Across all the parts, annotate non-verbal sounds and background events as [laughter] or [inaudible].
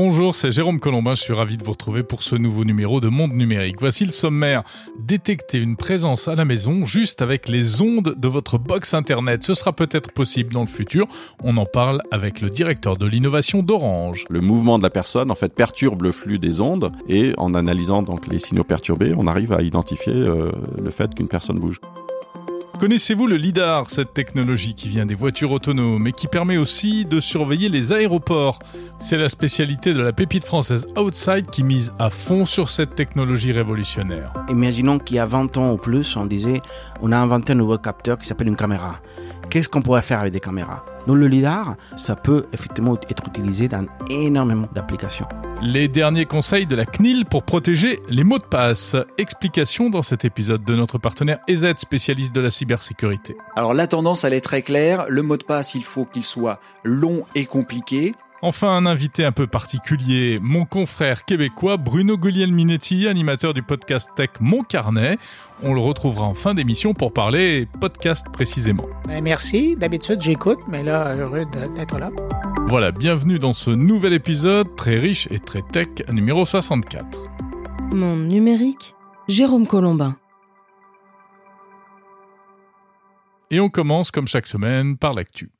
Bonjour, c'est Jérôme Colombin, je suis ravi de vous retrouver pour ce nouveau numéro de Monde Numérique. Voici le sommaire. Détecter une présence à la maison juste avec les ondes de votre box Internet. Ce sera peut-être possible dans le futur. On en parle avec le directeur de l'innovation d'Orange. Le mouvement de la personne en fait perturbe le flux des ondes et en analysant donc les signaux perturbés, on arrive à identifier euh, le fait qu'une personne bouge. Connaissez-vous le LIDAR, cette technologie qui vient des voitures autonomes et qui permet aussi de surveiller les aéroports? C'est la spécialité de la pépite française Outside qui mise à fond sur cette technologie révolutionnaire. Imaginons qu'il y a 20 ans ou plus, on disait on a inventé un nouveau capteur qui s'appelle une caméra qu'est-ce qu'on pourrait faire avec des caméras Donc le LIDAR, ça peut effectivement être utilisé dans énormément d'applications. Les derniers conseils de la CNIL pour protéger les mots de passe. Explication dans cet épisode de notre partenaire EZ, spécialiste de la cybersécurité. Alors la tendance, elle est très claire. Le mot de passe, il faut qu'il soit long et compliqué. Enfin, un invité un peu particulier, mon confrère québécois Bruno Guglielminetti, animateur du podcast Tech Mon Carnet. On le retrouvera en fin d'émission pour parler podcast précisément. Ben, merci. D'habitude, j'écoute, mais là, heureux d'être là. Voilà, bienvenue dans ce nouvel épisode très riche et très tech, numéro 64. Mon numérique, Jérôme Colombin. Et on commence, comme chaque semaine, par l'actu.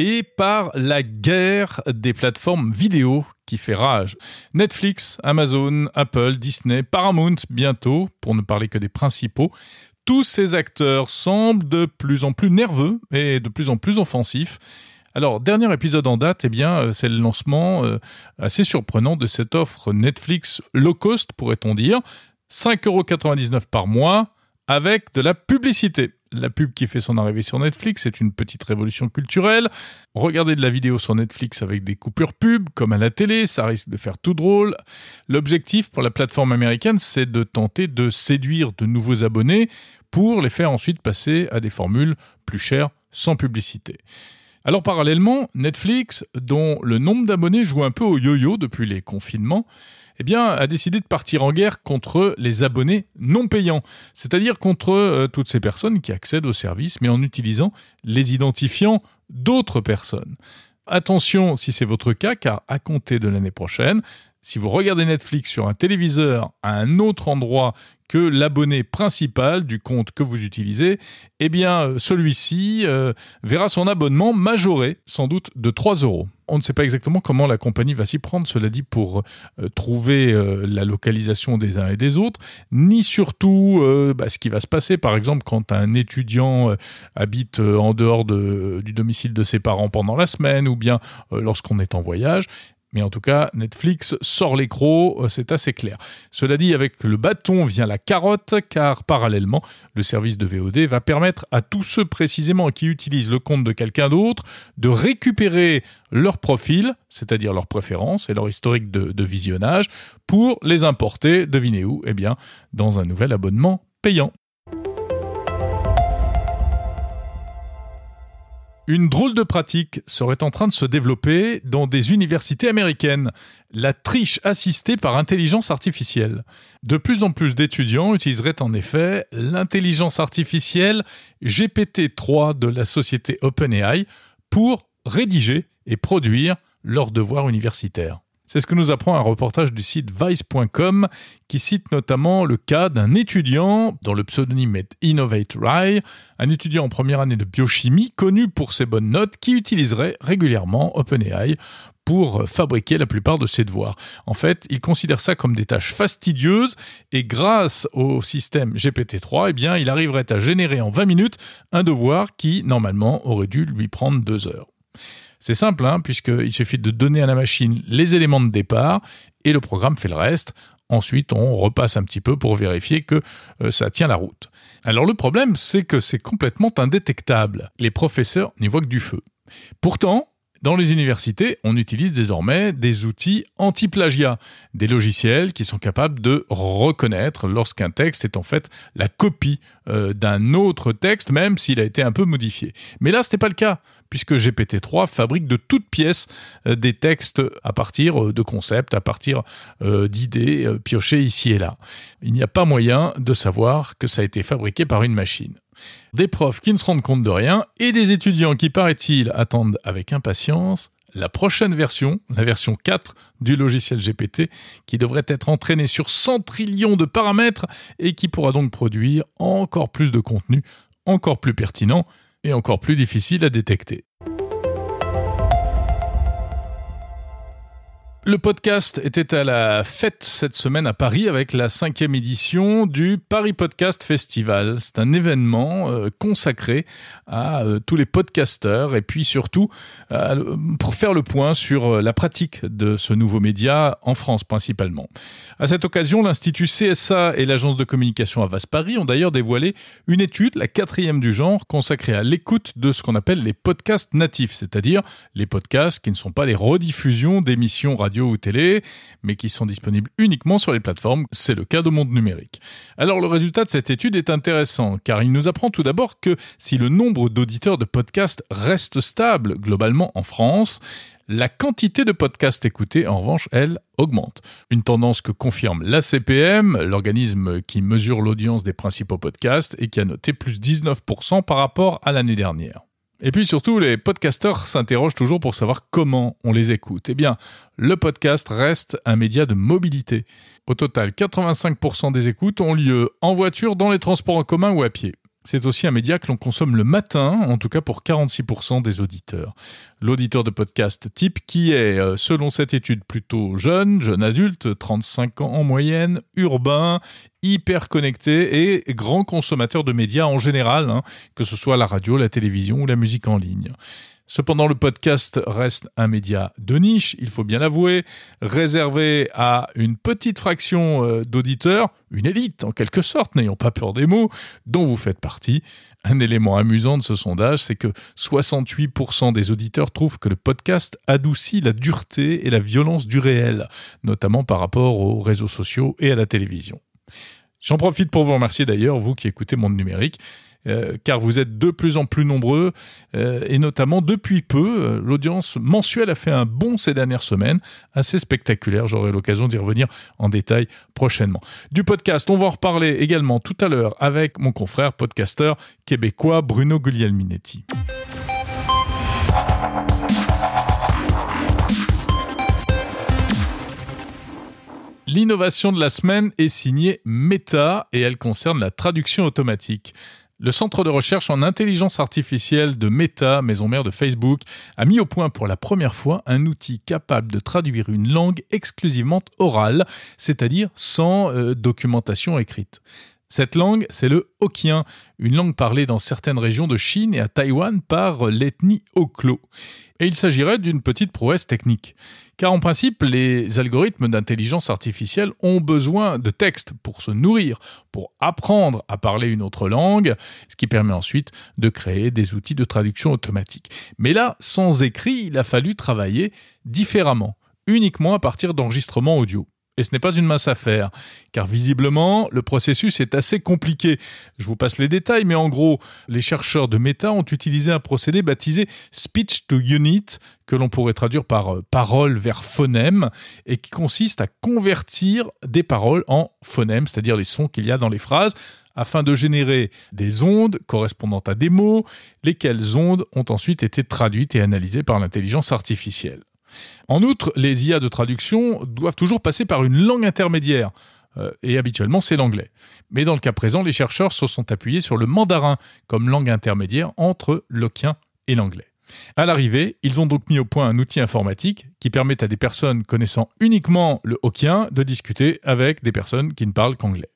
Et par la guerre des plateformes vidéo qui fait rage. Netflix, Amazon, Apple, Disney, Paramount bientôt, pour ne parler que des principaux, tous ces acteurs semblent de plus en plus nerveux et de plus en plus offensifs. Alors, dernier épisode en date, eh bien, euh, c'est le lancement euh, assez surprenant de cette offre Netflix low cost, pourrait-on dire, 5,99€ par mois, avec de la publicité la pub qui fait son arrivée sur Netflix, c'est une petite révolution culturelle. Regardez de la vidéo sur Netflix avec des coupures pub, comme à la télé, ça risque de faire tout drôle. L'objectif pour la plateforme américaine, c'est de tenter de séduire de nouveaux abonnés pour les faire ensuite passer à des formules plus chères sans publicité. Alors parallèlement, Netflix, dont le nombre d'abonnés joue un peu au yo-yo depuis les confinements, eh a décidé de partir en guerre contre les abonnés non payants, c'est-à-dire contre euh, toutes ces personnes qui accèdent au service, mais en utilisant les identifiants d'autres personnes. Attention si c'est votre cas, car à compter de l'année prochaine, si vous regardez Netflix sur un téléviseur à un autre endroit que l'abonné principal du compte que vous utilisez, eh bien euh, celui-ci euh, verra son abonnement majoré, sans doute de 3 euros. On ne sait pas exactement comment la compagnie va s'y prendre, cela dit, pour euh, trouver la localisation des uns et des autres, ni surtout bah, ce qui va se passer, par exemple, quand un étudiant habite en dehors du domicile de ses parents pendant la semaine, ou bien lorsqu'on est en voyage. Mais en tout cas, Netflix sort les crocs, euh, c'est assez clair. Cela dit, avec le bâton vient la carotte, car parallèlement, le service de VOD va permettre à tous ceux précisément qui utilisent le compte de quelqu'un d'autre de récupérer leur profil, c'est-à-dire leurs préférences et leur historique de, de visionnage, pour les importer, devinez où Eh bien, dans un nouvel abonnement payant. Une drôle de pratique serait en train de se développer dans des universités américaines, la triche assistée par intelligence artificielle. De plus en plus d'étudiants utiliseraient en effet l'intelligence artificielle GPT-3 de la société OpenAI pour rédiger et produire leurs devoirs universitaires. C'est ce que nous apprend un reportage du site vice.com qui cite notamment le cas d'un étudiant dont le pseudonyme est Innovate Rai, un étudiant en première année de biochimie connu pour ses bonnes notes qui utiliserait régulièrement OpenAI pour fabriquer la plupart de ses devoirs. En fait, il considère ça comme des tâches fastidieuses et grâce au système GPT-3, eh bien, il arriverait à générer en 20 minutes un devoir qui, normalement, aurait dû lui prendre deux heures. C'est simple, hein, puisqu'il suffit de donner à la machine les éléments de départ et le programme fait le reste. Ensuite, on repasse un petit peu pour vérifier que euh, ça tient la route. Alors le problème, c'est que c'est complètement indétectable. Les professeurs n'y voient que du feu. Pourtant, dans les universités, on utilise désormais des outils anti-plagiat, des logiciels qui sont capables de reconnaître lorsqu'un texte est en fait la copie euh, d'un autre texte, même s'il a été un peu modifié. Mais là, ce n'est pas le cas puisque GPT-3 fabrique de toutes pièces euh, des textes à partir euh, de concepts, à partir euh, d'idées piochées ici et là. Il n'y a pas moyen de savoir que ça a été fabriqué par une machine. Des profs qui ne se rendent compte de rien et des étudiants qui, paraît-il, attendent avec impatience la prochaine version, la version 4 du logiciel GPT, qui devrait être entraîné sur 100 trillions de paramètres et qui pourra donc produire encore plus de contenu, encore plus pertinent et encore plus difficile à détecter. Le podcast était à la fête cette semaine à Paris avec la cinquième édition du Paris Podcast Festival. C'est un événement euh, consacré à euh, tous les podcasteurs et puis surtout euh, pour faire le point sur la pratique de ce nouveau média en France principalement. À cette occasion, l'Institut CSA et l'agence de communication Avas Paris ont d'ailleurs dévoilé une étude, la quatrième du genre, consacrée à l'écoute de ce qu'on appelle les podcasts natifs, c'est-à-dire les podcasts qui ne sont pas des rediffusions d'émissions radio ou télé, mais qui sont disponibles uniquement sur les plateformes. C'est le cas de Monde Numérique. Alors le résultat de cette étude est intéressant, car il nous apprend tout d'abord que si le nombre d'auditeurs de podcasts reste stable globalement en France, la quantité de podcasts écoutés, en revanche, elle, augmente. Une tendance que confirme l'ACPM, l'organisme qui mesure l'audience des principaux podcasts et qui a noté plus 19% par rapport à l'année dernière. Et puis surtout, les podcasteurs s'interrogent toujours pour savoir comment on les écoute. Eh bien, le podcast reste un média de mobilité. Au total, 85% des écoutes ont lieu en voiture, dans les transports en commun ou à pied. C'est aussi un média que l'on consomme le matin, en tout cas pour 46% des auditeurs. L'auditeur de podcast type qui est, euh, selon cette étude, plutôt jeune, jeune adulte, 35 ans en moyenne, urbain, hyper connecté et grand consommateur de médias en général, hein, que ce soit la radio, la télévision ou la musique en ligne. Cependant, le podcast reste un média de niche, il faut bien l'avouer, réservé à une petite fraction euh, d'auditeurs, une élite en quelque sorte, n'ayons pas peur des mots, dont vous faites partie. Un élément amusant de ce sondage, c'est que 68% des auditeurs trouvent que le podcast adoucit la dureté et la violence du réel, notamment par rapport aux réseaux sociaux et à la télévision. J'en profite pour vous remercier d'ailleurs, vous qui écoutez Monde Numérique. Euh, car vous êtes de plus en plus nombreux, euh, et notamment depuis peu, euh, l'audience mensuelle a fait un bond ces dernières semaines, assez spectaculaire, j'aurai l'occasion d'y revenir en détail prochainement. Du podcast, on va en reparler également tout à l'heure avec mon confrère podcasteur québécois Bruno Guglielminetti. L'innovation de la semaine est signée Meta et elle concerne la traduction automatique. Le centre de recherche en intelligence artificielle de Meta, maison mère de Facebook, a mis au point pour la première fois un outil capable de traduire une langue exclusivement orale, c'est-à-dire sans euh, documentation écrite. Cette langue, c'est le Hokkien, une langue parlée dans certaines régions de Chine et à Taïwan par l'ethnie Hoklo. Et il s'agirait d'une petite prouesse technique. Car en principe, les algorithmes d'intelligence artificielle ont besoin de texte pour se nourrir, pour apprendre à parler une autre langue, ce qui permet ensuite de créer des outils de traduction automatique. Mais là, sans écrit, il a fallu travailler différemment, uniquement à partir d'enregistrements audio. Et ce n'est pas une mince affaire, car visiblement, le processus est assez compliqué. Je vous passe les détails, mais en gros, les chercheurs de Meta ont utilisé un procédé baptisé Speech to Unit, que l'on pourrait traduire par euh, parole vers phonème, et qui consiste à convertir des paroles en phonèmes, c'est-à-dire les sons qu'il y a dans les phrases, afin de générer des ondes correspondant à des mots, lesquelles ondes ont ensuite été traduites et analysées par l'intelligence artificielle. En outre, les IA de traduction doivent toujours passer par une langue intermédiaire, euh, et habituellement c'est l'anglais. Mais dans le cas présent, les chercheurs se sont appuyés sur le mandarin comme langue intermédiaire entre l'oquien et l'anglais. À l'arrivée, ils ont donc mis au point un outil informatique qui permet à des personnes connaissant uniquement le hokkien de discuter avec des personnes qui ne parlent qu'anglais.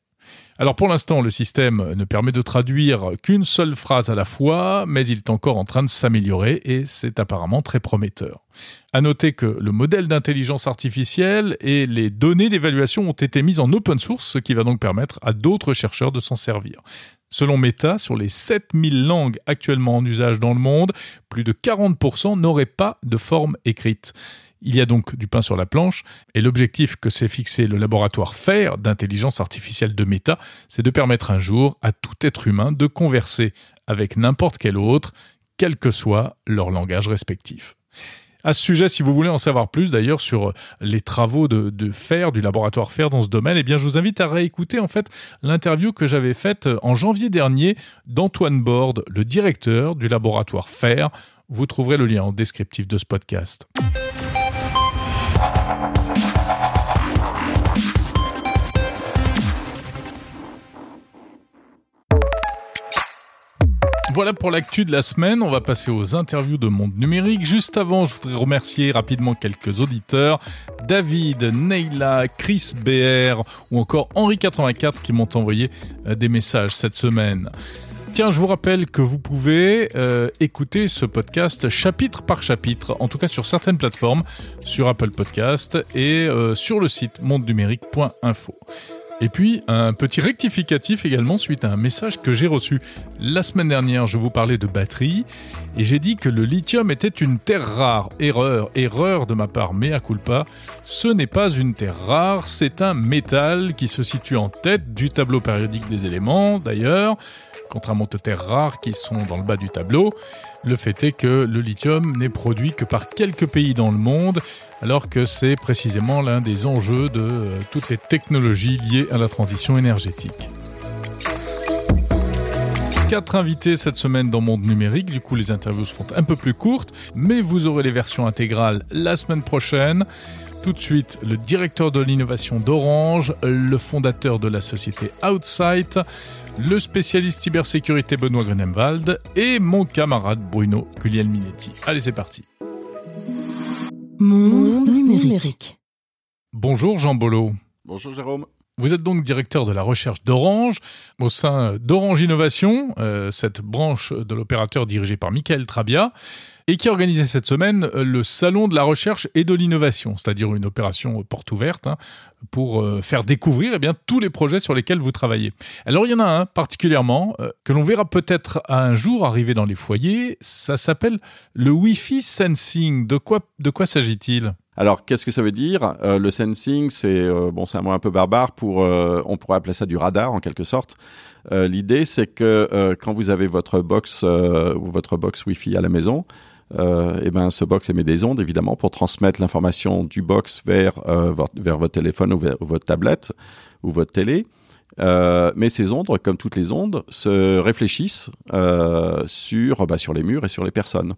Alors pour l'instant, le système ne permet de traduire qu'une seule phrase à la fois, mais il est encore en train de s'améliorer et c'est apparemment très prometteur. À noter que le modèle d'intelligence artificielle et les données d'évaluation ont été mises en open source, ce qui va donc permettre à d'autres chercheurs de s'en servir. Selon Meta, sur les 7000 langues actuellement en usage dans le monde, plus de 40% n'auraient pas de forme écrite. Il y a donc du pain sur la planche, et l'objectif que s'est fixé le laboratoire FAIR d'intelligence artificielle de Meta, c'est de permettre un jour à tout être humain de converser avec n'importe quel autre, quel que soit leur langage respectif. À ce sujet, si vous voulez en savoir plus d'ailleurs sur les travaux de, fer, du laboratoire fer dans ce domaine, eh bien je vous invite à réécouter en fait l'interview que j'avais faite en janvier dernier d'Antoine Borde, le directeur du laboratoire fer. Vous trouverez le lien en descriptif de ce podcast. Voilà pour l'actu de la semaine. On va passer aux interviews de Monde Numérique. Juste avant, je voudrais remercier rapidement quelques auditeurs. David, Neila, Chris BR ou encore Henri84 qui m'ont envoyé euh, des messages cette semaine. Tiens, je vous rappelle que vous pouvez euh, écouter ce podcast chapitre par chapitre, en tout cas sur certaines plateformes, sur Apple Podcast et euh, sur le site mondenumérique.info. Et puis, un petit rectificatif également suite à un message que j'ai reçu. La semaine dernière, je vous parlais de batterie et j'ai dit que le lithium était une terre rare. Erreur, erreur de ma part, mea culpa. Ce n'est pas une terre rare, c'est un métal qui se situe en tête du tableau périodique des éléments, d'ailleurs contrairement aux terres rares qui sont dans le bas du tableau. Le fait est que le lithium n'est produit que par quelques pays dans le monde, alors que c'est précisément l'un des enjeux de euh, toutes les technologies liées à la transition énergétique. Quatre invités cette semaine dans Monde Numérique, du coup les interviews seront un peu plus courtes, mais vous aurez les versions intégrales la semaine prochaine. Tout de suite, le directeur de l'innovation d'Orange, le fondateur de la société Outsight, le spécialiste cybersécurité Benoît Grenemwald et mon camarade Bruno Culiel-Minetti. Allez, c'est parti. Monde numérique. Bonjour Jean Bolo. Bonjour Jérôme. Vous êtes donc directeur de la recherche d'Orange au sein d'Orange Innovation, euh, cette branche de l'opérateur dirigée par Michael Trabia, et qui a organisé cette semaine euh, le salon de la recherche et de l'innovation, c'est-à-dire une opération porte ouverte hein, pour euh, faire découvrir eh bien, tous les projets sur lesquels vous travaillez. Alors il y en a un particulièrement que l'on verra peut-être un jour arriver dans les foyers, ça s'appelle le Wi-Fi Sensing. De quoi s'agit-il? Alors, qu'est-ce que ça veut dire? Euh, Le sensing, c'est euh, bon, c'est un mot un peu barbare pour, euh, on pourrait appeler ça du radar en quelque sorte. L'idée, c'est que quand vous avez votre box ou votre box Wi-Fi à la maison, et ben ce box émet des ondes évidemment pour transmettre l'information du box vers vers votre téléphone ou, vers- ou votre tablette ou votre télé. Euh, mais ces ondes, comme toutes les ondes, se réfléchissent euh, sur, bah, sur les murs et sur les personnes.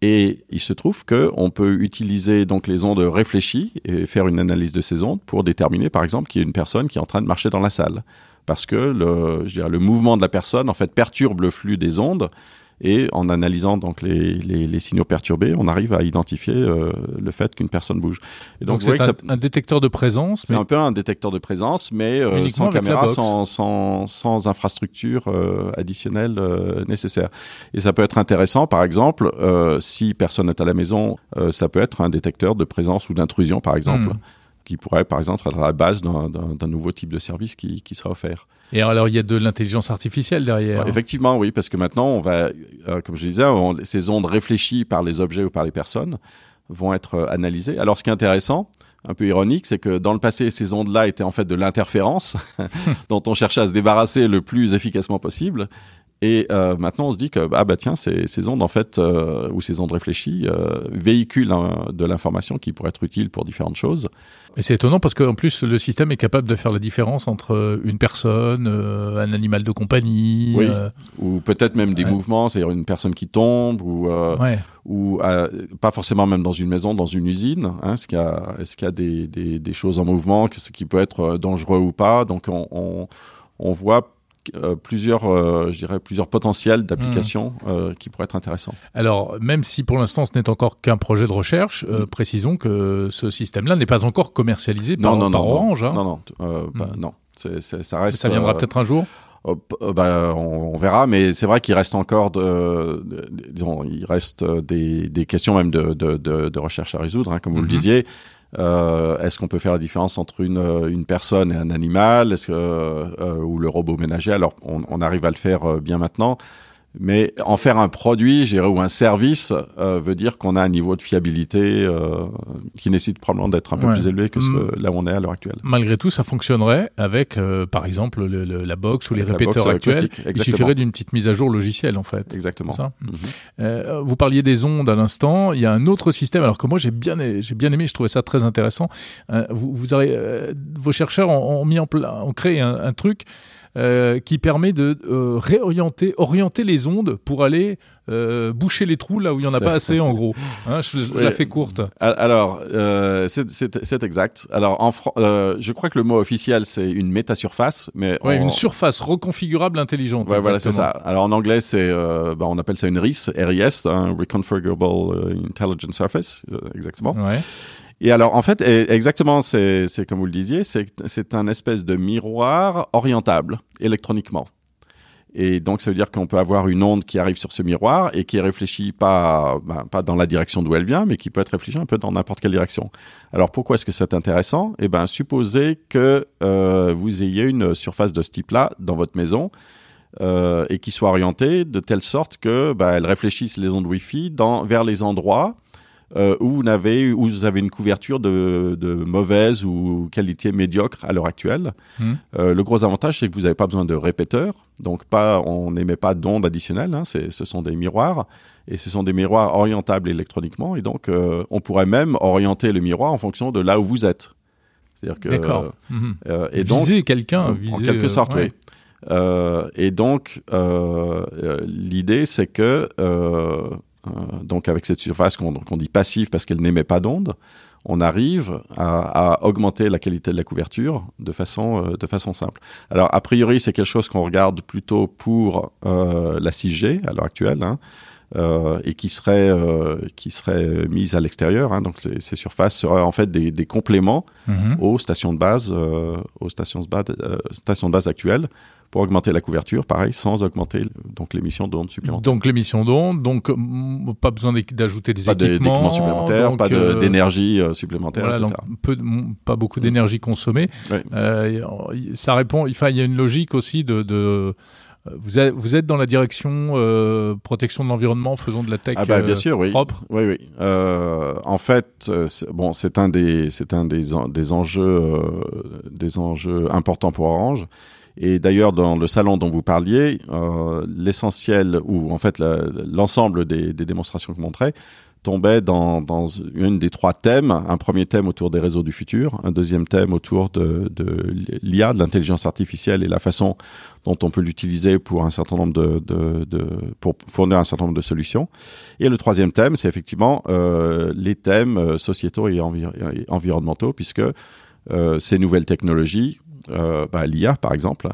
Et il se trouve que on peut utiliser donc les ondes réfléchies et faire une analyse de ces ondes pour déterminer, par exemple, qu'il y a une personne qui est en train de marcher dans la salle, parce que le, le mouvement de la personne en fait perturbe le flux des ondes. Et en analysant donc les, les, les signaux perturbés, on arrive à identifier euh, le fait qu'une personne bouge. Et Donc c'est un, ça- un détecteur de présence, c'est mais un peu un détecteur de présence, mais euh, sans caméra, sans, sans, sans infrastructure euh, additionnelle nécessaire. Et ça peut être intéressant, par exemple, si personne n'est à la maison, ça peut être un détecteur de présence ou d'intrusion, par exemple, Hmm. qui pourrait, par exemple, être à la base d'un- nouveau type de service qui, qui sera offert. Et alors il y a de l'intelligence artificielle derrière. Effectivement, oui, parce que maintenant, on va, euh, comme je disais, ces ondes réfléchies par les objets ou par les personnes vont être euh, analysées. Alors, ce qui est intéressant, un peu ironique, c'est que dans le passé, ces ondes-là étaient en fait de l'interférence [laughs] dont on cherchait à se débarrasser le plus efficacement possible. Et euh, maintenant, on se dit que ah bah tiens, ces, ces ondes en fait euh, ou ces ondes réfléchies euh, véhiculent hein, de l'information qui pourrait être utile pour différentes choses. Et c'est étonnant parce qu'en plus, le système est capable de faire la différence entre une personne, un animal de compagnie. Oui. Ou peut-être même des Ouais. mouvements, c'est-à-dire une personne qui tombe ou ouais. ou pas forcément même dans une maison, dans une usine. Hein, est-ce qu'il y a, est-ce qu'il y a des, des, des choses en mouvement, ce qui peut être dangereux ou pas. Donc on, on, on voit euh, plusieurs, euh, je dirais plusieurs potentiels d'applications euh, qui pourraient être intéressants. Alors, même si pour l'instant ce n'est encore qu'un projet de recherche, Mm. euh, précisons que ce système-là n'est pas encore commercialisé par, par Orange. hein. non, non, bah, Mm. non. Ça reste. Ça viendra peut-être un jour. Bah, on, on verra, mais c'est vrai qu'il reste encore de, de- disons, il reste des, des questions même de, de, recherche à résoudre, hein, comme vous Mhm. le disiez. Euh, est-ce qu'on peut faire la différence entre une, euh, une personne et un animal? Euh, ou le robot ménager? Alors, on, arrive à le faire bien maintenant, Mais en faire un produit, ou un service, euh, veut dire qu'on a un niveau de fiabilité euh, qui nécessite probablement d'être un peu Ouais. plus élevé que ce, Mm. là où on est à l'heure actuelle. Malgré tout, ça fonctionnerait avec, euh, par exemple, le- le- la box ou les Avec répéteurs box, actuels. Il suffirait d'une petite mise à jour logicielle, en fait. Exactement. Ça. Mhm. Vous parliez des ondes à l'instant. Il y a un autre système, alors que moi j'ai bien, j'ai bien aimé, je trouvais ça très intéressant. Vous, vous avez, vos chercheurs ont, ont mis en place, ont créé un, un truc euh, qui permet de euh, réorienter, orienter les ondes pour aller euh, boucher les trous là où il y en a pas assez, en gros. Hein, je, je Oui. la fais courte. Al- Alors, c'est- exact. Alors, en je crois que le mot officiel c'est une métasurface, mais Ouais, une surface reconfigurable intelligente. Ouais, voilà, c'est ça. Alors en anglais, c'est, bah, on appelle ça une RIS, RIS, un Reconfigurable Intelligent Surface, exactement. Ouais. Et alors, en fait, exactement, c'est comme vous le disiez, c'est un espèce de miroir orientable électroniquement. Et donc, ça veut dire qu'on peut avoir une onde qui arrive sur ce miroir et qui est réfléchie pas, ben, pas dans la direction d'où elle vient, mais qui peut être réfléchie un peu dans n'importe quelle direction. Alors, pourquoi est-ce que c'est intéressant? Eh ben, supposez que euh, vous ayez une surface de ce type-là dans votre maison euh, et qui soit orientée de telle sorte que ben, elle réfléchisse les ondes Wi-Fi vers les endroits euh, où, vous avez, où vous avez une couverture de, de mauvaise ou qualité médiocre à l'heure actuelle. Mhm. Euh, le gros avantage, c'est que vous n'avez pas besoin de répéteurs. Donc, pas, on n'émet pas d'ondes additionnelles. Hein, c'est- ce sont des miroirs. Et ce sont des miroirs orientables électroniquement. Et donc, euh, on pourrait même orienter le miroir en fonction de là où vous êtes. C'est-à-dire que. D'accord. Euh, et donc, viser quelqu'un. en viser, quelque sorte, ouais. oui. Euh, et donc, euh, euh, l'idée, c'est que, donc avec cette surface qu'on dit passive parce qu'elle n'émet pas d'onde, on arrive à, augmenter la qualité de la couverture de façon, euh, de façon simple. Alors, a priori, c'est quelque chose qu'on regarde plutôt pour euh, la 6G à l'heure actuelle. hein, euh, et qui serait euh, qui serait mise à l'extérieur. hein. donc ces, ces surfaces seraient en fait des, des compléments Mhm. aux stations de base, euh, aux stations de base, stations de base actuelles pour augmenter la couverture, pareil, sans augmenter donc l'émission d'ondes supplémentaires. Donc l'émission d'onde, donc mm, pas besoin d'ajouter des Pas équipements, supplémentaires, donc, pas d'énergie euh, supplémentaire, Voilà, etc. donc peu de- m- pas beaucoup d'énergie consommée. Euh, ça répond. Enfin, il y a une logique aussi de. de vous, êtes, vous êtes dans la direction euh, protection de l'environnement, faisons de la tech Ah bah, bien euh, sûr, oui. propre. Oui, oui. Euh, en fait, euh, c'est- bon, c'est un des, c'est un des, en- des enjeux, euh, des enjeux importants pour Orange. Et d'ailleurs, dans le salon dont vous parliez, euh, l'essentiel, ou en fait l'ensemble des, des démonstrations que je montrais, tombait dans, dans une des trois thèmes. Un premier thème autour des réseaux du futur, un deuxième thème autour de, de l'IA, de l'intelligence artificielle et la façon dont on peut l'utiliser pour un certain nombre de, de, de, pour fournir un certain nombre de solutions. Et le troisième thème, c'est effectivement euh, les thèmes euh, sociétaux et, envi- et environnementaux, puisque euh, ces nouvelles technologies, euh, bah, l'IA par exemple,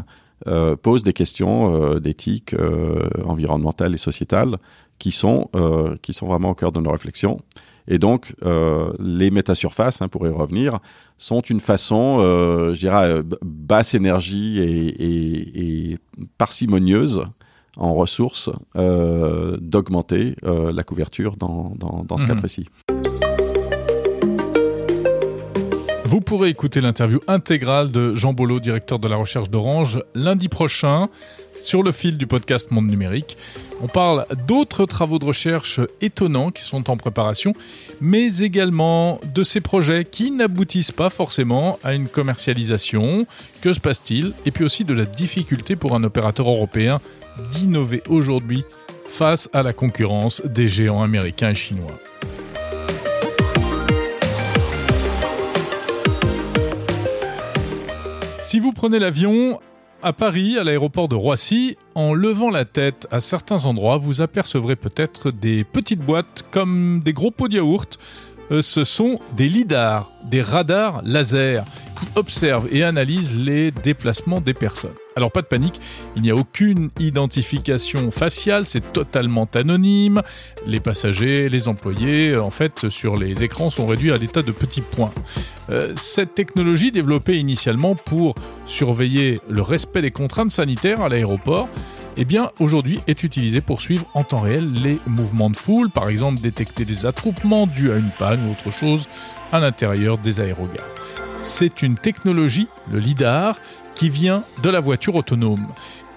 euh, posent des questions euh, d'éthique euh, environnementale et sociétale qui sont, euh, qui sont vraiment au cœur de nos réflexions. Et donc, euh, les métasurfaces, hein, pour y revenir, sont une façon, euh, je dirais, basse énergie et, et- et parcimonieuse en ressources d'augmenter la couverture dans, dans, dans ce cas Mhm. précis. Vous pourrez écouter l'interview intégrale de Jean Bolo, directeur de la recherche d'Orange, lundi prochain sur le fil du podcast Monde Numérique. On parle d'autres travaux de recherche étonnants qui sont en préparation, mais également de ces projets qui n'aboutissent pas forcément à une commercialisation. Que se passe-t-il? Et puis aussi de la difficulté pour un opérateur européen d'innover aujourd'hui face à la concurrence des géants américains et chinois. Si vous prenez l'avion à Paris, à l'aéroport de Roissy, en levant la tête à certains endroits, vous apercevrez peut-être des petites boîtes comme des gros pots de yaourt. Euh, ce sont des lidars, des radars laser qui observent et analysent les déplacements des personnes. Alors pas de panique, il n'y a aucune identification faciale, c'est totalement anonyme. Les passagers, les employés, euh, en fait, sur les écrans sont réduits à l'état de petits points. Euh, cette technologie développée initialement pour surveiller le respect des contraintes sanitaires à l'aéroport, eh bien aujourd'hui est utilisée pour suivre en temps réel les mouvements de foule, par exemple détecter des attroupements dus à une panne ou autre chose à l'intérieur des aérogares. C'est une technologie, le LIDAR, qui vient de la voiture autonome.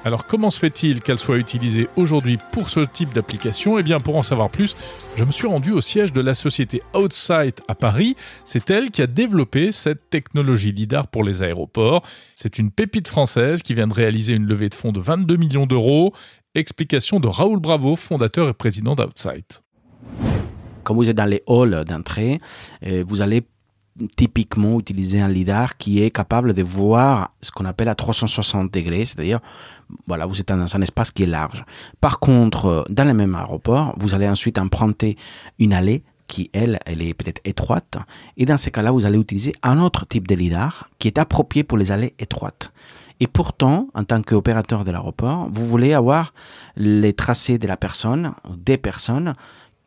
Alors comment se fait-il qu'elle soit utilisée aujourd'hui pour ce type d'application? Eh bien pour en savoir plus, je me suis rendu au siège de la société Outsight à Paris. C'est elle qui a développé cette technologie LIDAR pour les aéroports. C'est une pépite française qui vient de réaliser une levée de fonds de 22 millions d'euros. Explication de Raoul Bravo, fondateur et président d'Outsight. Quand vous êtes dans les halls d'entrée, euh, vous allez typiquement utiliser un lidar qui est capable de voir ce qu'on appelle à 360 degrés, c'est-à-dire voilà, vous êtes dans un espace qui est large. Par contre, euh, dans le même aéroport, vous allez ensuite emprunter une allée qui, elle, elle est peut-être étroite. Et dans ces cas-là, vous allez utiliser un autre type de lidar qui est approprié pour les allées étroites. Et pourtant, en tant qu'opérateur de l'aéroport, vous voulez avoir les tracés de la personne, des personnes,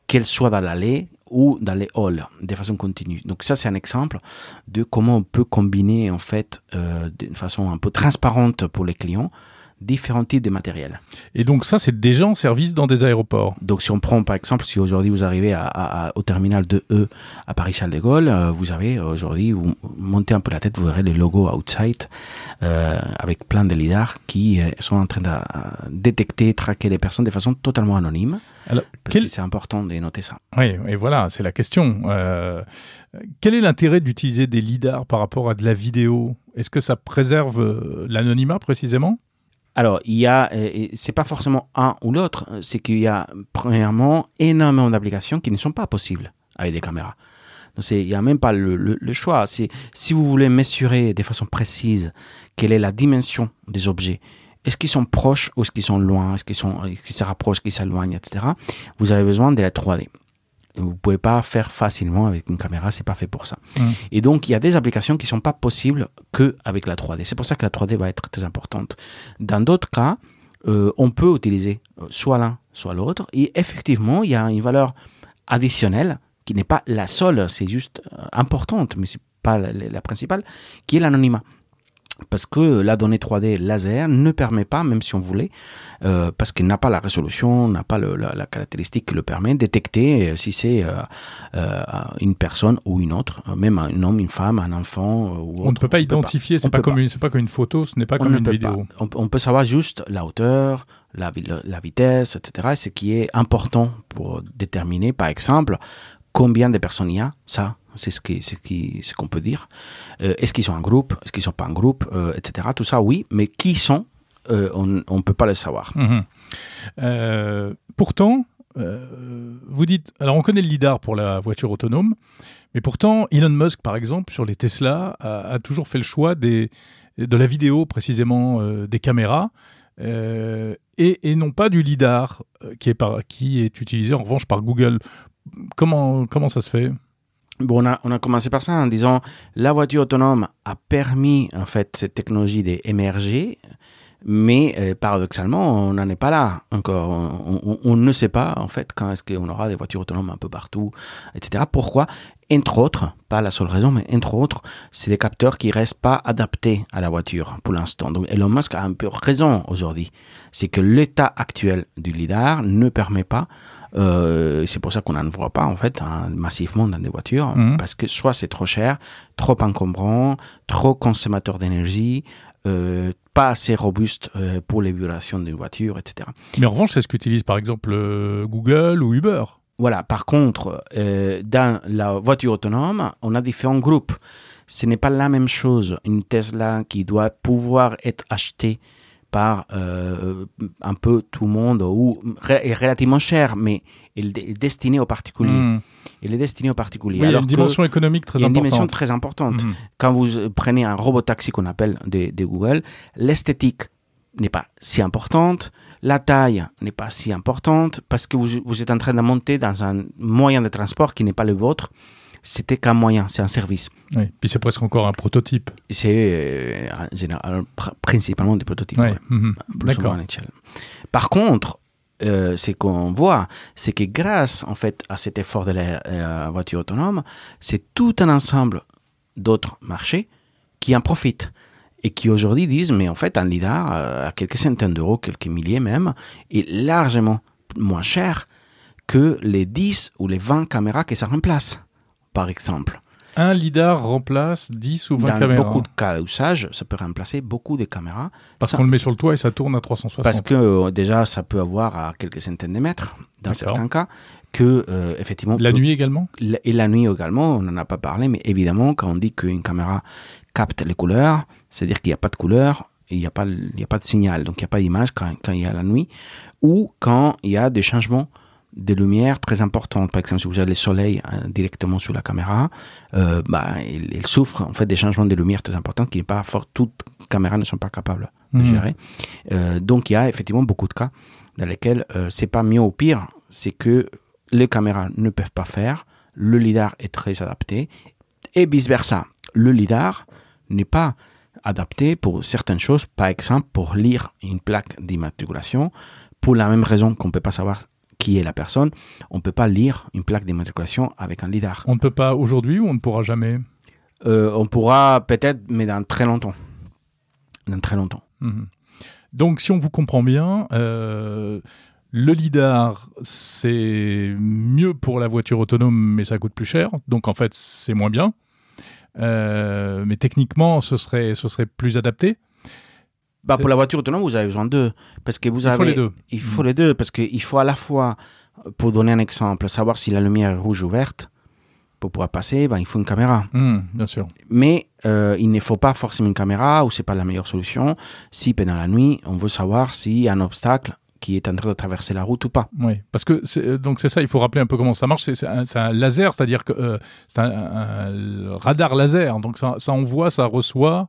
qu'elles soient dans l'allée ou dans les halls de façon continue. Donc ça, c'est un exemple de comment on peut combiner en fait euh, d'une façon un peu transparente pour les clients différents types de matériel. Et donc ça, c'est déjà en service dans des aéroports. Donc si on prend par exemple, si aujourd'hui vous arrivez à, au terminal de E à Paris-Charles de Gaulle, euh, vous avez aujourd'hui, vous montez un peu la tête, vous verrez les logos Outside euh, avec plein de lidars qui euh, sont en train de détecter, traquer les personnes de façon totalement anonyme. Alors, quel... c'est important de noter ça. Oui, et voilà, c'est la question. quel est l'intérêt d'utiliser des lidars par rapport à de la vidéo? Est-ce que ça préserve l'anonymat précisément? Alors, il y a, c'est pas forcément un ou l'autre, c'est qu'il y a premièrement énormément d'applications qui ne sont pas possibles avec des caméras. Donc, il n'y a même pas le, le, choix. C'est si vous voulez mesurer de façon précise quelle est la dimension des objets, est-ce qu'ils sont proches ou est-ce qu'ils sont loin, est-ce qu'ils se rapprochent, qu'ils s'éloignent, etc. Vous avez besoin de la 3D. Vous pouvez pas faire facilement avec une caméra, c'est pas fait pour ça. Mmh. Et donc il y a des applications qui sont pas possibles que avec la 3D. C'est pour ça que la 3D va être très importante. Dans d'autres cas, euh, on peut utiliser euh, soit l'un, soit l'autre. Et effectivement, il y a une valeur additionnelle qui n'est pas la seule, c'est juste euh, importante, mais c'est pas la principale, qui est l'anonymat parce que la donnée 3D laser ne permet pas, même si on voulait, euh, parce qu'elle n'a pas la résolution, n'a pas le, la, la, caractéristique qui le permet, détecter euh, si c'est euh, euh, une personne ou une autre, même un homme, une femme, un enfant. Ou on ne peut pas identifier, c'est pas, pas comme une photo, ce n'est pas comme une vidéo. On, on, peut savoir juste la hauteur, la, la vitesse, etc. Ce qui est important pour déterminer, par exemple, combien de personnes il y a, ça, c'est ce qu'on qui, peut dire. Euh, est-ce qu'ils sont en groupe? Est-ce qu'ils sont pas en groupe? Euh, Etc. Tout ça, oui. Mais qui sont euh, On ne peut pas le savoir. Mhm. pourtant, vous dites... Alors, on connaît le LIDAR pour la voiture autonome. Mais pourtant, Elon Musk, par exemple, sur les Tesla, a, toujours fait le choix des, de la vidéo, précisément des caméras. et, et, non pas du lidar qui est, par, qui est utilisé en revanche par Google. Comment, comment ça se fait? Bon, on a, on a, commencé par ça en disant la voiture autonome a permis en fait cette technologie d'émerger, mais euh, paradoxalement, on n'en est pas là encore. On, ne sait pas en fait quand est-ce qu'on aura des voitures autonomes un peu partout, etc. Pourquoi? Entre autres, pas la seule raison, mais entre autres, c'est des capteurs qui restent pas adaptés à la voiture pour l'instant. Donc Elon Musk a un peu raison aujourd'hui. C'est que l'état actuel du lidar ne permet pas euh, c'est pour ça qu'on n'en voit pas en fait hein, massivement dans des voitures mhm. parce que soit c'est trop cher, trop encombrant, trop consommateur d'énergie, euh, pas assez robuste euh, pour les vibrations d'une voiture, etc. Mais en revanche, c'est ce qu'utilise par exemple Google ou Uber. Voilà. Par contre, dans la voiture autonome, on a différents groupes. Ce n'est pas la même chose une Tesla qui doit pouvoir être achetée par euh, un peu tout le monde ou est relativement cher, mais il est destiné aux particuliers. Hmm. Il est destiné aux particuliers. il y a une dimension économique très importante. Il y a une dimension très importante. Hmm. Quand vous prenez un robot taxi qu'on appelle de, Google, l'esthétique n'est pas si importante, la taille n'est pas si importante parce que vous, vous êtes en train de monter dans un moyen de transport qui n'est pas le vôtre c'était qu'un moyen, c'est un service. Oui. Puis c'est presque encore un prototype. C'est euh, principalement des prototypes. Oui. Mhm. D'accord. Par contre, euh, ce qu'on voit, c'est que grâce en fait à cet effort de la euh, voiture autonome, c'est tout un ensemble d'autres marchés qui en profitent et qui aujourd'hui disent mais en fait un lidar à quelques centaines d'euros, quelques milliers même, est largement moins cher que les 10 ou les 20 caméras que ça remplace par exemple. Un lidar remplace 10 ou 20 Dans caméras. beaucoup de cas d'usage, ça peut remplacer beaucoup de caméras. Parce qu'on le met sur le toit et ça tourne à 360. Parce que euh, déjà, ça peut avoir à quelques centaines de mètres, dans certains cas, que euh, effectivement. La peut- nuit également? La- Et la nuit également, on n'en a pas parlé, mais évidemment, quand on dit qu'une caméra capte les couleurs, c'est-à-dire qu'il n'y a pas de couleur, il n'y a, pas le- il y a pas de signal, donc il n'y a pas d'image quand, quand il y a la nuit, ou quand il y a des changements de lumière très importants. Par exemple, si vous avez le soleil euh, directement sur la caméra, euh, bah, il, il souffre en fait des changements de lumière très importants qui n'est pas fort, toutes caméras ne sont pas capables de Mhm. gérer. Euh, donc il y a effectivement beaucoup de cas dans lesquels euh, c'est pas mieux ou pire, c'est que les caméras ne peuvent pas faire, le lidar est très adapté, et vice versa. Le lidar n'est pas adapté pour certaines choses, par exemple pour lire une plaque d'immatriculation, pour la même raison qu'on ne peut pas savoir qui est la personne, on ne peut pas lire une plaque d'immatriculation avec un lidar. On ne peut pas aujourd'hui ou on ne pourra jamais? Euh, on pourra peut-être, mais dans très longtemps. Dans très longtemps. Mhm. Donc, si on vous comprend bien, euh, le lidar, c'est mieux pour la voiture autonome, mais ça coûte plus cher. Donc, en fait, c'est moins bien. Euh, mais techniquement, ce serait, ce serait plus adapté. Bah, pour la voiture autonome, vous avez besoin d'eux. Parce que vous Il avez, faut les deux. Il faut les deux, parce qu'il faut à la fois, pour donner un exemple, savoir si la lumière est rouge ou verte. Pour pouvoir passer, ben, il faut une caméra. Mhm, bien sûr. Mais euh, il ne faut pas forcément une caméra, ou c'est pas la meilleure solution, si pendant la nuit, on veut savoir s'il y a un obstacle qui est en train de traverser la route ou pas. Oui, parce que c'est- euh, donc c'est ça, il faut rappeler un peu comment ça marche. C'est un, un laser, c'est-à-dire que euh, c'est un, un radar laser. Donc ça, ça envoie, ça reçoit.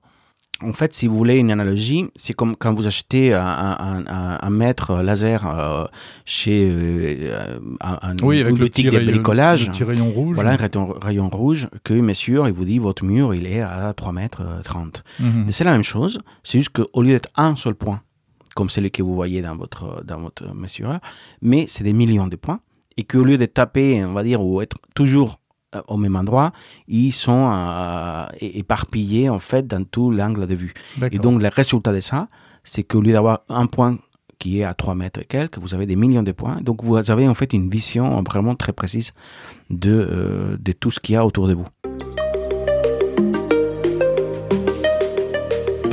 En fait, si vous voulez une analogie, c'est comme quand vous achetez un, un, un, un mètre laser euh, chez euh, un, Oui, avec une le boutique de rayon, bricolage. le petit rayon rouge. Voilà, un rayon, rayon rouge que monsieur, il vous dit votre mur, il est à 3 mètres euh, 30. Mhm. Et C'est la même chose, c'est juste qu'au lieu d'être un seul point, comme celui que vous voyez dans votre, dans votre mesureur, mais c'est des millions de points, et qu'au lieu de taper, on va dire, ou être toujours euh, au même endroit, ils sont euh, éparpillés, en fait, dans tout l'angle de vue. Et donc, le résultat de ça, c'est qu'au lieu d'avoir un point qui est à 3 mètres et quelques, vous avez des millions de points. Donc, vous avez en fait une vision vraiment très précise de, euh, de tout ce qu'il y a autour de vous.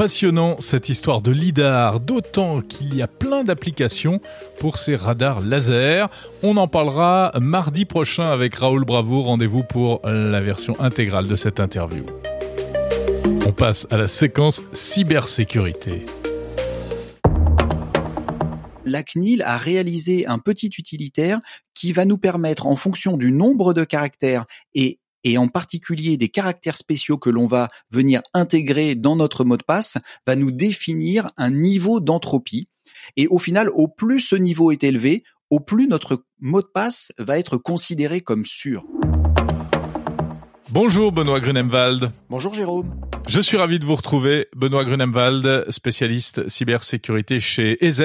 Passionnant cette histoire de lidar, d'autant qu'il y a plein d'applications pour ces radars laser. On en parlera mardi prochain avec Raoul Bravo. Rendez-vous pour la version intégrale de cette interview. On passe à la séquence cybersécurité. la CNIL a réalisé un petit utilitaire qui va nous permettre, en fonction du nombre de caractères et et en particulier des caractères spéciaux que l'on va venir intégrer dans notre mot de passe, va nous définir un niveau d'entropie. Et au final, au plus ce niveau est élevé, au plus notre mot de passe va être considéré comme sûr. Bonjour Benoît Grunemwald. Bonjour Jérôme. Je suis ravi de vous retrouver. Benoît Grunemwald, spécialiste cybersécurité chez EZ,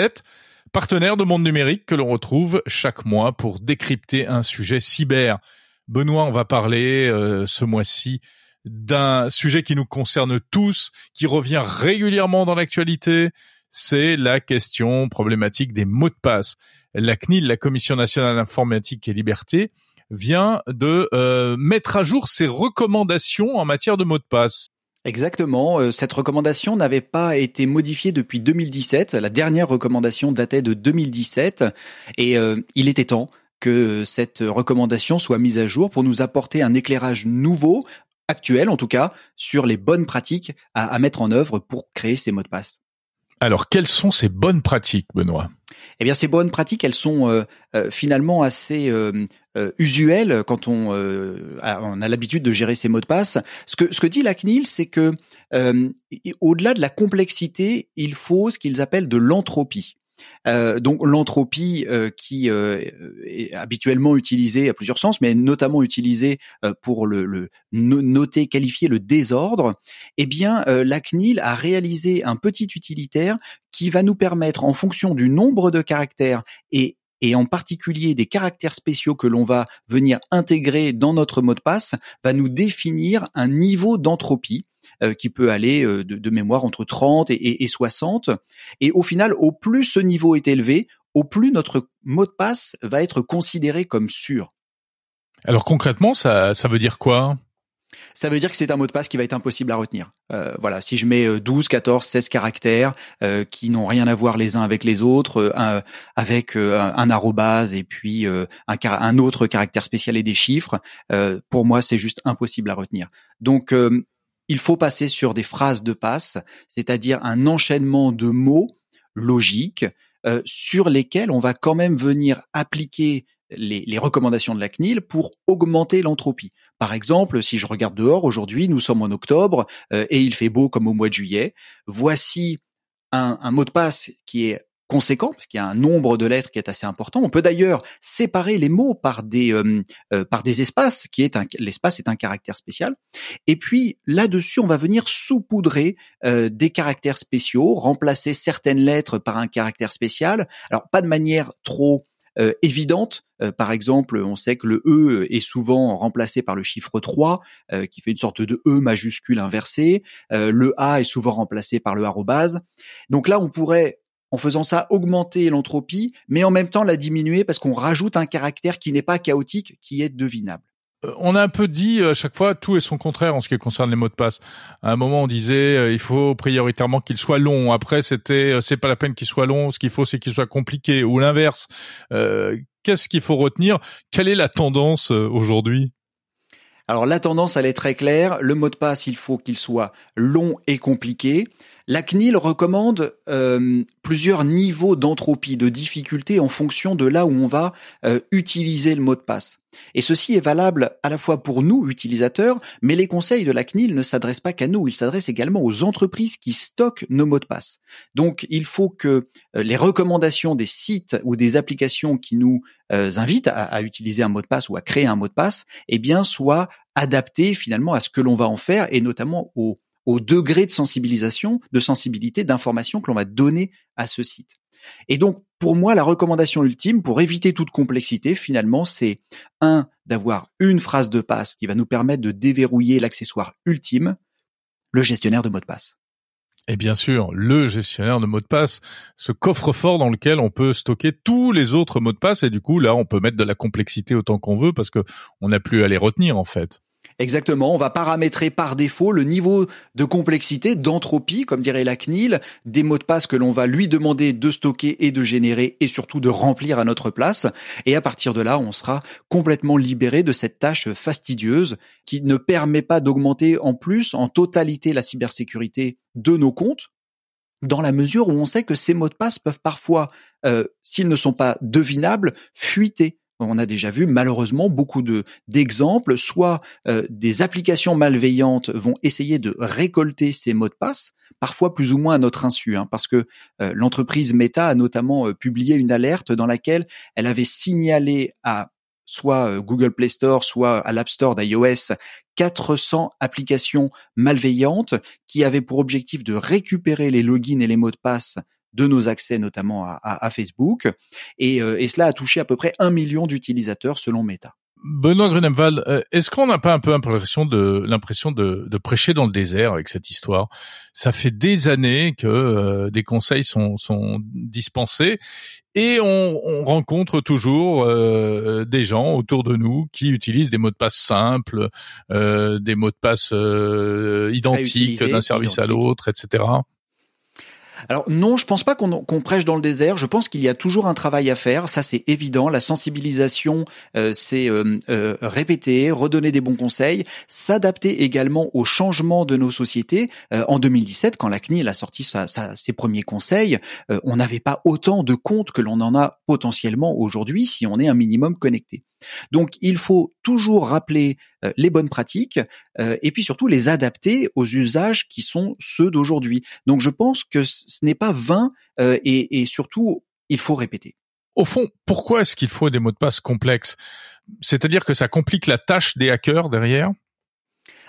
partenaire de Monde Numérique que l'on retrouve chaque mois pour décrypter un sujet cyber. Benoît, on va parler euh, ce mois-ci d'un sujet qui nous concerne tous, qui revient régulièrement dans l'actualité, c'est la question problématique des mots de passe. La CNIL, la Commission nationale d'informatique et liberté, vient de euh, mettre à jour ses recommandations en matière de mots de passe. Exactement. euh, Cette recommandation n'avait pas été modifiée depuis 2017. La dernière recommandation datait de 2017 et il était temps que cette recommandation soit mise à jour pour nous apporter un éclairage nouveau, actuel en tout cas, sur les bonnes pratiques à, à mettre en œuvre pour créer ces mots de passe. Alors, quelles sont ces bonnes pratiques, Benoît? Eh bien, ces bonnes pratiques, elles sont euh, euh, finalement assez euh, euh, usuelles quand on, euh, a, on a l'habitude de gérer ces mots de passe. Ce que, ce que dit la CNIL, c'est que euh, au-delà de la complexité, il faut ce qu'ils appellent de l'entropie. Euh, donc l'entropie euh, qui euh, est habituellement utilisée à plusieurs sens, mais notamment utilisée euh, pour le, le no- noter, qualifier le désordre. Eh bien, euh, la CNIL a réalisé un petit utilitaire qui va nous permettre, en fonction du nombre de caractères et et en particulier des caractères spéciaux que l'on va venir intégrer dans notre mot de passe, va nous définir un niveau d'entropie euh, qui peut aller euh, de, de mémoire entre 30 et, et, et 60. Et au final, au plus ce niveau est élevé, au plus notre mot de passe va être considéré comme sûr. Alors concrètement, ça, ça veut dire quoi? Ça veut dire que c'est un mot de passe qui va être impossible à retenir. Euh, voilà, si je mets 12, 14, 16 caractères euh, qui n'ont rien à voir les uns avec les autres, euh, avec un, arrobase et puis un, un, autre caractère spécial et des chiffres, pour moi c'est juste impossible à retenir. Donc il faut passer sur des phrases de passe, c'est-à-dire un enchaînement de mots logiques sur lesquels on va quand même venir appliquer les, recommandations de la CNIL pour augmenter l'entropie. Par exemple, si je regarde dehors aujourd'hui, nous sommes en octobre euh, et il fait beau comme au mois de juillet. Voici un mot de passe qui est conséquent parce qu'il y a un nombre de lettres qui est assez important. On peut d'ailleurs séparer les mots par des euh, euh, par des espaces, qui est un l'espace est un caractère spécial. Et puis là-dessus, on va venir saupoudrer des caractères spéciaux, remplacer certaines lettres par un caractère spécial. Alors pas de manière trop euh, évidente. Euh, par exemple, on sait que le E est souvent remplacé par le chiffre 3, euh, qui fait une sorte de E majuscule inversé. le A est souvent remplacé par le arrobase. Donc là, on pourrait en faisant ça, augmenter l'entropie, mais en même temps la diminuer parce qu'on rajoute un caractère qui n'est pas chaotique, qui est devinable. Euh, on a un peu dit à chaque fois tout et son contraire en ce qui concerne les mots de passe. À un moment, on disait euh, il faut prioritairement qu'il soit long. Après, c'était euh, c'est pas la peine qu'il soit long. Ce qu'il faut, c'est qu'il soit compliqué ou l'inverse. Qu'est-ce qu'il faut retenir? Quelle est la tendance aujourd'hui? Alors la tendance, elle est très claire. Le mot de passe, il faut qu'il soit long et compliqué. La CNIL recommande euh, plusieurs niveaux d'entropie, de difficulté en fonction de là où on va euh, utiliser le mot de passe. Et ceci est valable à la fois pour nous, utilisateurs, mais les conseils de la CNIL ne s'adressent pas qu'à nous, ils s'adressent également aux entreprises qui stockent nos mots de passe. Donc il faut que euh, les recommandations des sites ou des applications qui nous invitent à, utiliser un mot de passe ou à créer un mot de passe, eh bien soient adaptées finalement à ce que l'on va en faire et notamment aux au degré de sensibilisation, de sensibilité, d'information que l'on va donner à ce site. Et donc, pour moi, la recommandation ultime, pour éviter toute complexité, finalement, c'est un, d'avoir une phrase de passe qui va nous permettre de déverrouiller l'accessoire ultime, le gestionnaire de mot de passe. Et bien sûr, le gestionnaire de mot de passe, ce coffre-fort dans lequel on peut stocker tous les autres mots de passe et du coup là, on peut mettre de la complexité autant qu'on veut parce que on n'a plus à les retenir en fait. Exactement, on va paramétrer par défaut le niveau de complexité, d'entropie, comme dirait la CNIL, des mots de passe que l'on va lui demander de stocker et de générer et surtout de remplir à notre place. Et à partir de là, on sera complètement libéré de cette tâche fastidieuse qui ne permet pas d'augmenter en plus en totalité la cybersécurité de nos comptes, dans la mesure où on sait que ces mots de passe peuvent parfois, euh, s'ils ne sont pas devinables, fuiter. On a déjà vu malheureusement beaucoup de d'exemples, soit euh, des applications malveillantes vont essayer de récolter ces mots de passe, parfois plus ou moins à notre insu, hein, parce que euh, l'entreprise Meta a notamment euh, publié une alerte dans laquelle elle avait signalé à soit Google Play Store, soit à l'App Store d'iOS 400 applications malveillantes qui avaient pour objectif de récupérer les logins et les mots de passe de nos accès notamment à, Facebook. Et, euh, et, cela a touché à peu près un million d'utilisateurs selon Meta. Benoît Grunemwald, euh, est-ce qu'on n'a pas un peu l'impression de l'impression de, de, prêcher dans le désert avec cette histoire? Ça fait des années que euh, des conseils sont, sont dispensés et on, on rencontre toujours des gens autour de nous qui utilisent des mots de passe simples, des mots de passe identiques d'un service à l'autre, etc. Alors non, je pense pas qu'on prêche dans le désert. Je pense qu'il y a toujours un travail à faire. Ça, c'est évident. La sensibilisation, euh, c'est euh, euh, répéter, redonner des bons conseils, s'adapter également aux changements de nos sociétés. en 2017, quand la CNIL a sorti ses premiers conseils, on n'avait pas autant de comptes que l'on en a potentiellement aujourd'hui si on est un minimum connecté. Donc il faut toujours rappeler euh, les bonnes pratiques euh, et puis surtout les adapter aux usages qui sont ceux d'aujourd'hui. Donc je pense que ce n'est pas vain euh, et, et surtout il faut répéter. Au fond, pourquoi est-ce qu'il faut des mots de passe complexes? C'est-à-dire que ça complique la tâche des hackers derrière?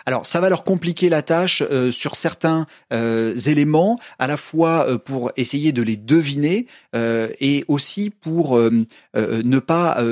Alors, ça va leur compliquer la tâche euh, sur certains euh, éléments, à la fois euh, pour essayer de les deviner et aussi pour ne pas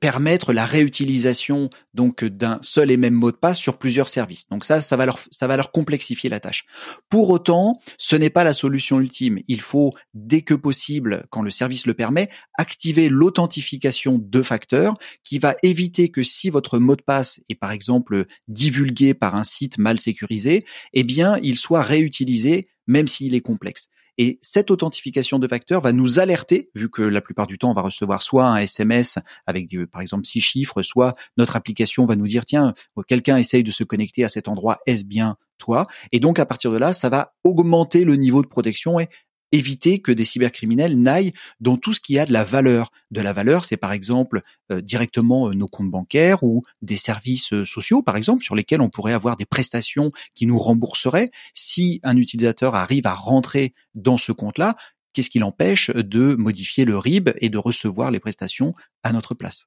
permettre la réutilisation donc d'un seul et même mot de passe sur plusieurs services. Donc ça, ça va leur ça va leur complexifier la tâche. Pour autant, ce n'est pas la solution ultime. Il faut dès que possible, quand le service le permet, activer l'authentification de facteurs qui va éviter que si votre mot de passe est par exemple divulgué par un site mal sécurisé, eh bien, il soit réutilisé même s'il est complexe. Et cette authentification de facteurs va nous alerter, vu que la plupart du temps, on va recevoir soit un SMS avec, par exemple, six chiffres, soit notre application va nous dire, tiens, quelqu'un essaye de se connecter à cet endroit, est-ce bien toi? Et donc, à partir de là, ça va augmenter le niveau de protection et éviter que des cybercriminels n'aillent dans tout ce qui a de la valeur. De la valeur, c'est par exemple euh, directement euh, nos comptes bancaires ou des services euh, sociaux, par exemple, sur lesquels on pourrait avoir des prestations qui nous rembourseraient. Si un utilisateur arrive à rentrer dans ce compte-là, qu'est-ce qui l'empêche de modifier le RIB et de recevoir les prestations à notre place?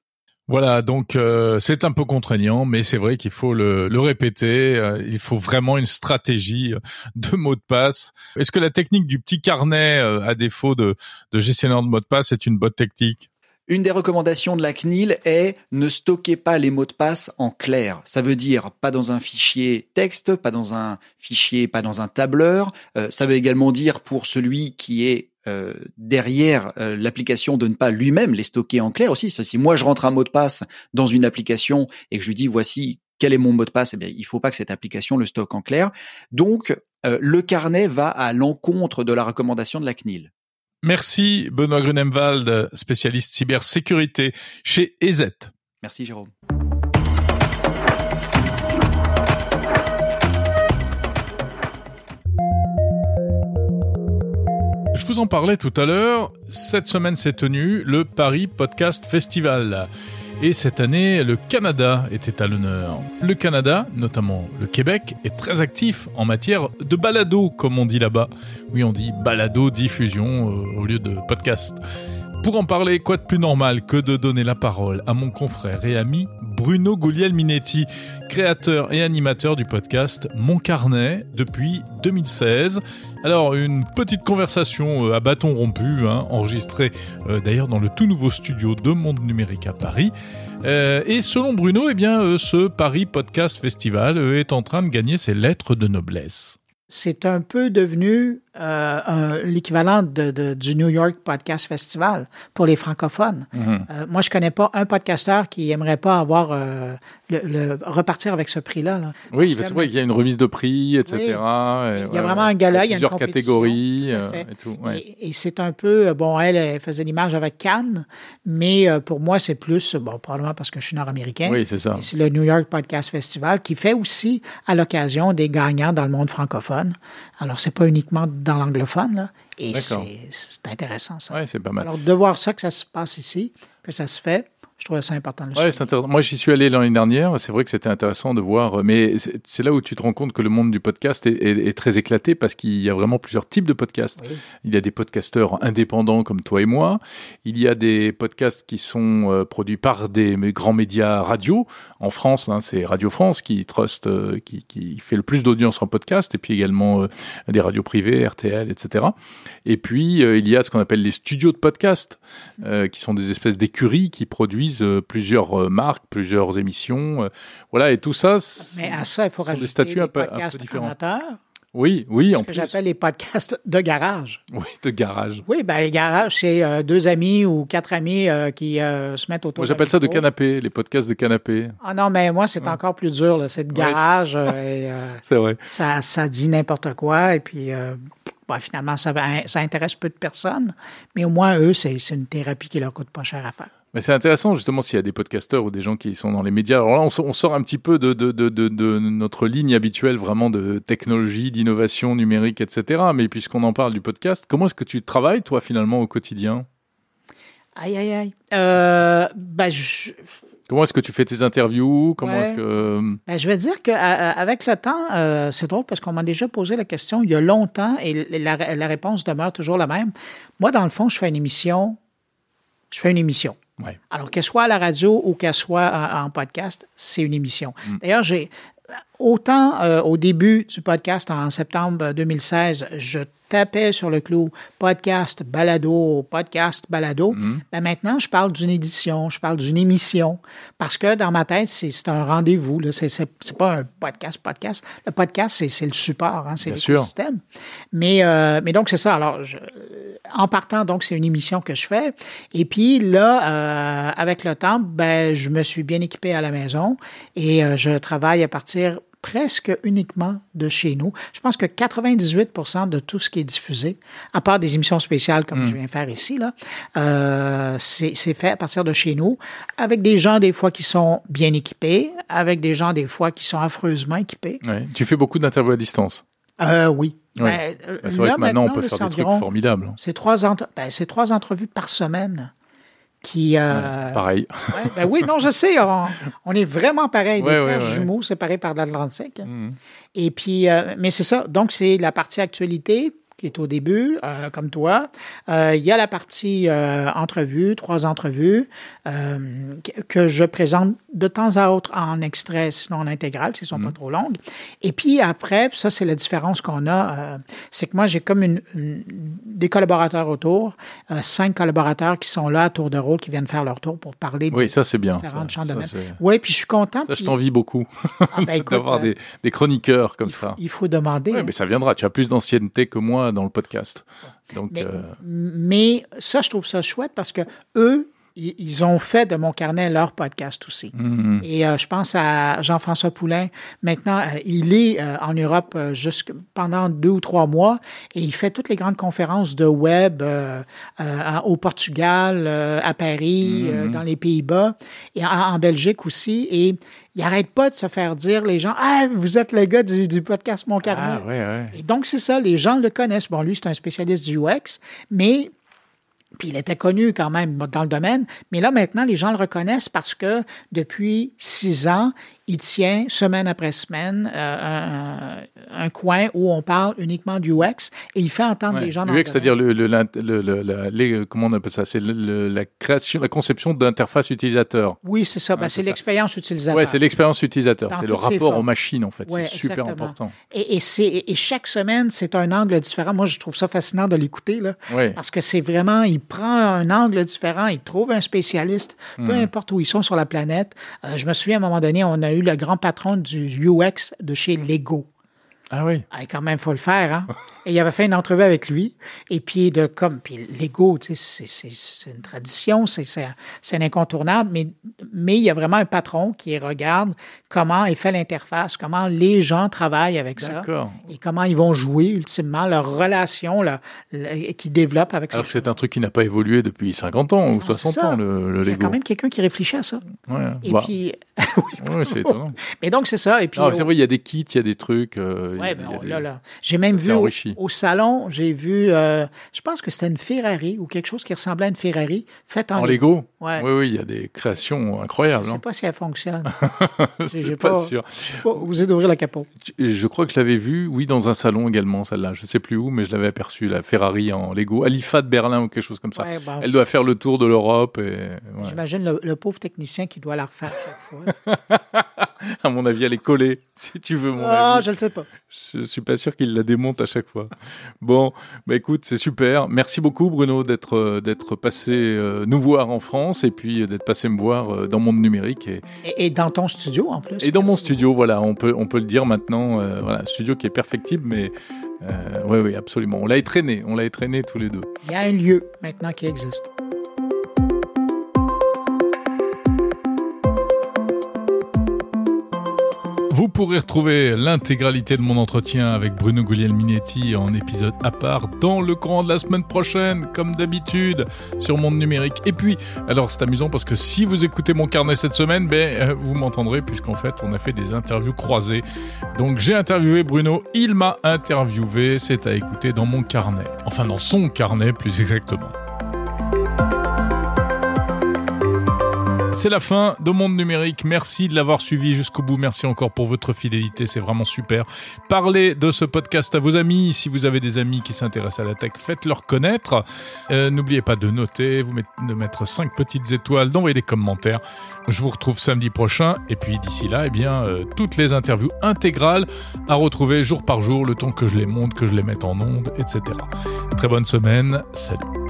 Voilà, donc euh, c'est un peu contraignant, mais c'est vrai qu'il faut le, répéter. Euh, il faut vraiment une stratégie de mot de passe. Est-ce que la technique du petit carnet, euh, à défaut de, de gestionnaire de mot de passe, est une bonne technique? Une des recommandations de la CNIL est ne stockez pas les mots de passe en clair. Ça veut dire pas dans un fichier texte, pas dans un fichier, pas dans un tableur. ça veut également dire pour celui qui est euh, derrière euh, l'application de ne pas lui-même les stocker en clair aussi. Si moi je rentre un mot de passe dans une application et que je lui dis voici quel est mon mot de passe, eh bien il faut pas que cette application le stocke en clair. Donc euh, le carnet va à l'encontre de la recommandation de la CNIL. Merci Benoît Grunemwald, spécialiste cybersécurité chez EZ. Merci Jérôme. Vous en parlais tout à l'heure, cette semaine s'est tenu le Paris Podcast Festival. Et cette année, le Canada était à l'honneur. Le Canada, notamment le Québec, est très actif en matière de balado, comme on dit là-bas. Oui, on dit balado diffusion euh, au lieu de podcast. Pour en parler, quoi de plus normal que de donner la parole à mon confrère et ami Bruno Guglielminetti, créateur et animateur du podcast Mon Carnet depuis 2016. Alors, une petite conversation euh, à bâton rompu, hein, enregistrée euh, d'ailleurs dans le tout nouveau studio de Monde Numérique à Paris. Euh, et selon Bruno, eh bien, ce Paris Podcast Festival est en train de gagner ses lettres de noblesse. C'est un peu devenu l'équivalent de, du New York Podcast Festival pour les francophones. Mhm. moi, je connais pas un podcasteur qui aimerait pas avoir le, repartir avec ce prix-là. Oui, c'est vrai qu'il y a une remise de prix, etc. il y a vraiment un gala, il y a plusieurs catégories euh, et tout. Et, c'est un peu, euh, bon, elle, elle faisait l'image avec Cannes, mais euh, pour moi, c'est plus, bon, probablement parce que je suis nord-américain. Oui, c'est ça. C'est le New York Podcast Festival qui fait aussi à l'occasion des gagnants dans le monde francophone. Alors, c'est pas uniquement dans l'anglophone, là. Et c'est intéressant, ça. Oui, c'est pas mal. Alors, de voir ça, que ça se passe ici, que ça se fait, je trouvais ça important. Ouais, intéressant. Moi, j'y suis allé l'année dernière. C'est vrai que c'était intéressant de voir. Mais c'est là où tu te rends compte que le monde du podcast est, très éclaté parce qu'il y a vraiment plusieurs types de podcasts. Il y a des podcasteurs indépendants comme toi et moi. Il y a des podcasts qui sont euh, produits par des grands médias radio. En France, hein, c'est Radio France qui trust, euh, qui, qui, fait le plus d'audience en podcast. Et puis également euh, des radios privées, RTL, etc. Et puis, il y a ce qu'on appelle les studios de podcast, qui sont des espèces d'écuries qui produisent euh, plusieurs euh, marques, plusieurs émissions. Euh, voilà, et tout ça. Mais à ça, il faut rajouter des statuts un peu, différents. Oui, oui, en ce que j'appelle les podcasts de garage. [laughs] Oui, de garage. Oui, ben les garages, c'est deux amis ou quatre amis qui se mettent autour. Moi, j'appelle ça de canapé, les podcasts de canapé. Ah non, mais moi, c'est encore plus dur. C'est de garage. [laughs] c'est vrai. Ça, ça dit n'importe quoi et puis. finalement, ça, ça intéresse peu de personnes, mais au moins, eux, c'est une thérapie qui leur coûte pas cher à faire. Mais c'est intéressant justement s'il y a des podcasteurs ou des gens qui sont dans les médias. Alors là, on, sort un petit peu de, de, de, de, notre ligne habituelle vraiment de technologie, d'innovation numérique, etc. Mais puisqu'on en parle du podcast, comment est-ce que tu travailles toi finalement au quotidien? Aïe aïe aïe. Euh, je... Comment est-ce que tu fais tes interviews? Comment est-ce que ben, je vais dire qu'avec le temps, euh, c'est drôle parce qu'on m'a déjà posé la question il y a longtemps et la, la réponse demeure toujours la même. Moi, dans le fond, je fais une émission. Je fais une émission. Alors, qu'elle soit à la radio ou qu'elle soit en, podcast, c'est une émission. Mm. D'ailleurs, j'ai autant euh, au début du podcast en septembre 2016, je tapais sur le clou podcast, balado, podcast, balado. Mm-hmm. Ben maintenant, je parle d'une édition, je parle d'une émission, parce que dans ma tête, c'est un rendez-vous. Ce n'est pas un podcast, podcast. Le podcast, c'est le support, hein, c'est l'écosystème. Mais, euh, mais donc, c'est ça. Alors, en partant, donc, c'est une émission que je fais. Et puis là, euh, avec le temps, ben, je me suis bien équipé à la maison et euh, je travaille à partir presque uniquement de chez nous. Je pense que 98% de tout ce qui est diffusé, à part des émissions spéciales comme je viens faire ici, là, euh, c'est fait à partir de chez nous, avec des gens des fois qui sont bien équipés, avec des gens des fois qui sont affreusement équipés. Ouais. Tu fais beaucoup d'interviews à distance. Euh, oui. Ben, Bah, c'est vrai que maintenant, on peut faire des trucs formidables. C'est trois, entre- ben, c'est trois entrevues par semaine qui... euh, Pareil. [laughs] ouais, ben oui, non, je sais, on, on est vraiment pareil, des Ouais, frères jumeaux séparés par l'Atlantique. Mhm. Et puis, euh, mais c'est ça. Donc, c'est la partie actualité qui est au début, euh, comme toi. Euh, Il y a la partie euh, entrevue, trois entrevues, que- je présente de temps à autre en extrait, sinon en intégral, s'ils sont pas trop longues. Et puis après, ça, c'est la différence qu'on a, c'est que moi, j'ai comme une, une- des collaborateurs autour, cinq collaborateurs qui sont là à tour de rôle, qui viennent faire leur tour pour parler de Oui, ça c'est bien. différents Ça, champs de ça, Oui, puis je suis content. ça, je puis- t'envie beaucoup Ah, ben, [laughs] d'avoir des, des chroniqueurs comme il faut- ça. Il faut demander. Ouais, hein. mais ça viendra. Tu as plus d'ancienneté que moi dans le podcast. Donc, Mais, euh, mais ça, je trouve ça chouette parce que eux, ils ont fait de mon carnet leur podcast aussi. mhm. Et euh, je pense à Jean-François Poulain. Maintenant, euh, il est euh, en Europe pendant deux ou trois mois et il fait toutes les grandes conférences de web au Portugal, à Paris, euh, dans les Pays-Bas et en, en Belgique aussi. Et il n'arrête pas de se faire dire les gens Ah, vous êtes le gars du, du podcast Mon Carnet. Ah. Et donc, c'est ça, les gens le connaissent. Bon, lui, c'est un spécialiste du UX, mais. Puis il était connu quand même dans le domaine, mais là maintenant les gens le reconnaissent parce que depuis six ans, il tient semaine après semaine euh, un, un coin où on parle uniquement du UX et il fait entendre Ouais. les gens dans UX, c'est-à-dire le, le, le- le- la- les- comment on appelle ça? C'est la création, la conception d'interface utilisateur. Oui, c'est ça. Ben, Ouais, c'est l'expérience utilisateur. Ouais, c'est l'expérience utilisateur. C'est le rapport aux machines en fait. Ouais, c'est super exactement. important. Et, et, et chaque semaine, c'est un angle différent. Moi, je trouve ça fascinant de l'écouter. là. Parce que c'est vraiment, il prend un angle différent, il trouve un spécialiste, peu Hmm. importe où ils sont sur la planète. Euh, je me souviens, à un moment donné, on a eu le grand patron du UX de chez Lego. Ah oui. Ah, quand même, faut le faire, hein? [laughs] Et il avait fait une entrevue avec lui. Et puis, de comme, puis Lego, tu sais, c'est- une tradition, c'est un incontournable, mais, mais il y a vraiment un patron qui regarde comment est fait l'interface, comment les gens travaillent avec ça. Et comment ils vont jouer, ultimement, leur relation là, le- qu'ils développent avec Alors ces que c'est un truc qui n'a pas évolué depuis 50 ans ou Non, 60 c'est ça. ans, le, le Il y a Lego. quand même quelqu'un qui réfléchit à ça. Ouais. Et Bah, puis, [laughs] oui, c'est étonnant. mais donc c'est ça. Et puis, Non, c'est vrai, il y a des kits, il y a des trucs. euh, Ouais, ben, des- là, là. J'ai même vu au, salon, j'ai vu, euh, je pense que c'était une Ferrari ou quelque chose qui ressemblait à une Ferrari faite en, En Lego Ouais. Oui, oui, il y a des créations incroyables. Je ne sais hein. pas si elle fonctionne. [laughs] Je suis pas, pas- sûr. Pas oser d'ouvrir le capot. Je- crois que je l'avais vue, oui, dans un salon également, celle-là. Je sais plus où, mais je l'avais aperçue, la Ferrari en Lego. À l'IFA de Berlin ou quelque chose comme ça. Ouais, Elle doit faire le tour de l'Europe et. J'imagine le, le pauvre technicien qui doit la refaire chaque fois. [laughs] à mon avis, elle est collée, si tu veux mon Ah, avis. je ne sais pas. Je suis pas sûr qu'il la démonte à chaque fois. Bon, bah écoute, c'est super. Merci beaucoup Bruno d'être euh, d'être passé euh, nous voir en France et puis euh, d'être passé me voir euh, dans Monde Numérique et, Et, et dans ton studio en plus. et dans mon studio. Voilà, on peut on peut le dire maintenant. euh, voilà, studio qui est perfectible, mais oui oui absolument. On l'a étraîné, on l'a étraîné tous les deux. Il y a un lieu maintenant qui existe. Vous pourrez retrouver l'intégralité de mon entretien avec Bruno Guglielminetti en épisode à part dans le courant de la semaine prochaine, comme d'habitude, sur Monde Numérique. Et puis, alors c'est amusant parce que si vous écoutez mon carnet cette semaine, ben, euh, vous m'entendrez puisqu'en fait, on a fait des interviews croisées. Donc j'ai interviewé Bruno, il m'a interviewé, c'est à écouter dans mon carnet. Enfin, dans son carnet plus exactement. C'est la fin de Monde Numérique. Merci de l'avoir suivi jusqu'au bout. Merci encore pour votre fidélité. C'est vraiment super. Parlez de ce podcast à vos amis. Si vous avez des amis qui s'intéressent à la tech, faites-leur connaître. Euh, N'oubliez pas de noter, vous de mettre 5 petites étoiles, d'envoyer des commentaires. Je vous retrouve samedi prochain. Et puis d'ici là, eh bien, euh, toutes les interviews intégrales à retrouver jour par jour, le temps que je les monte, que je les mette en ondes, etc. Très bonne semaine. Salut.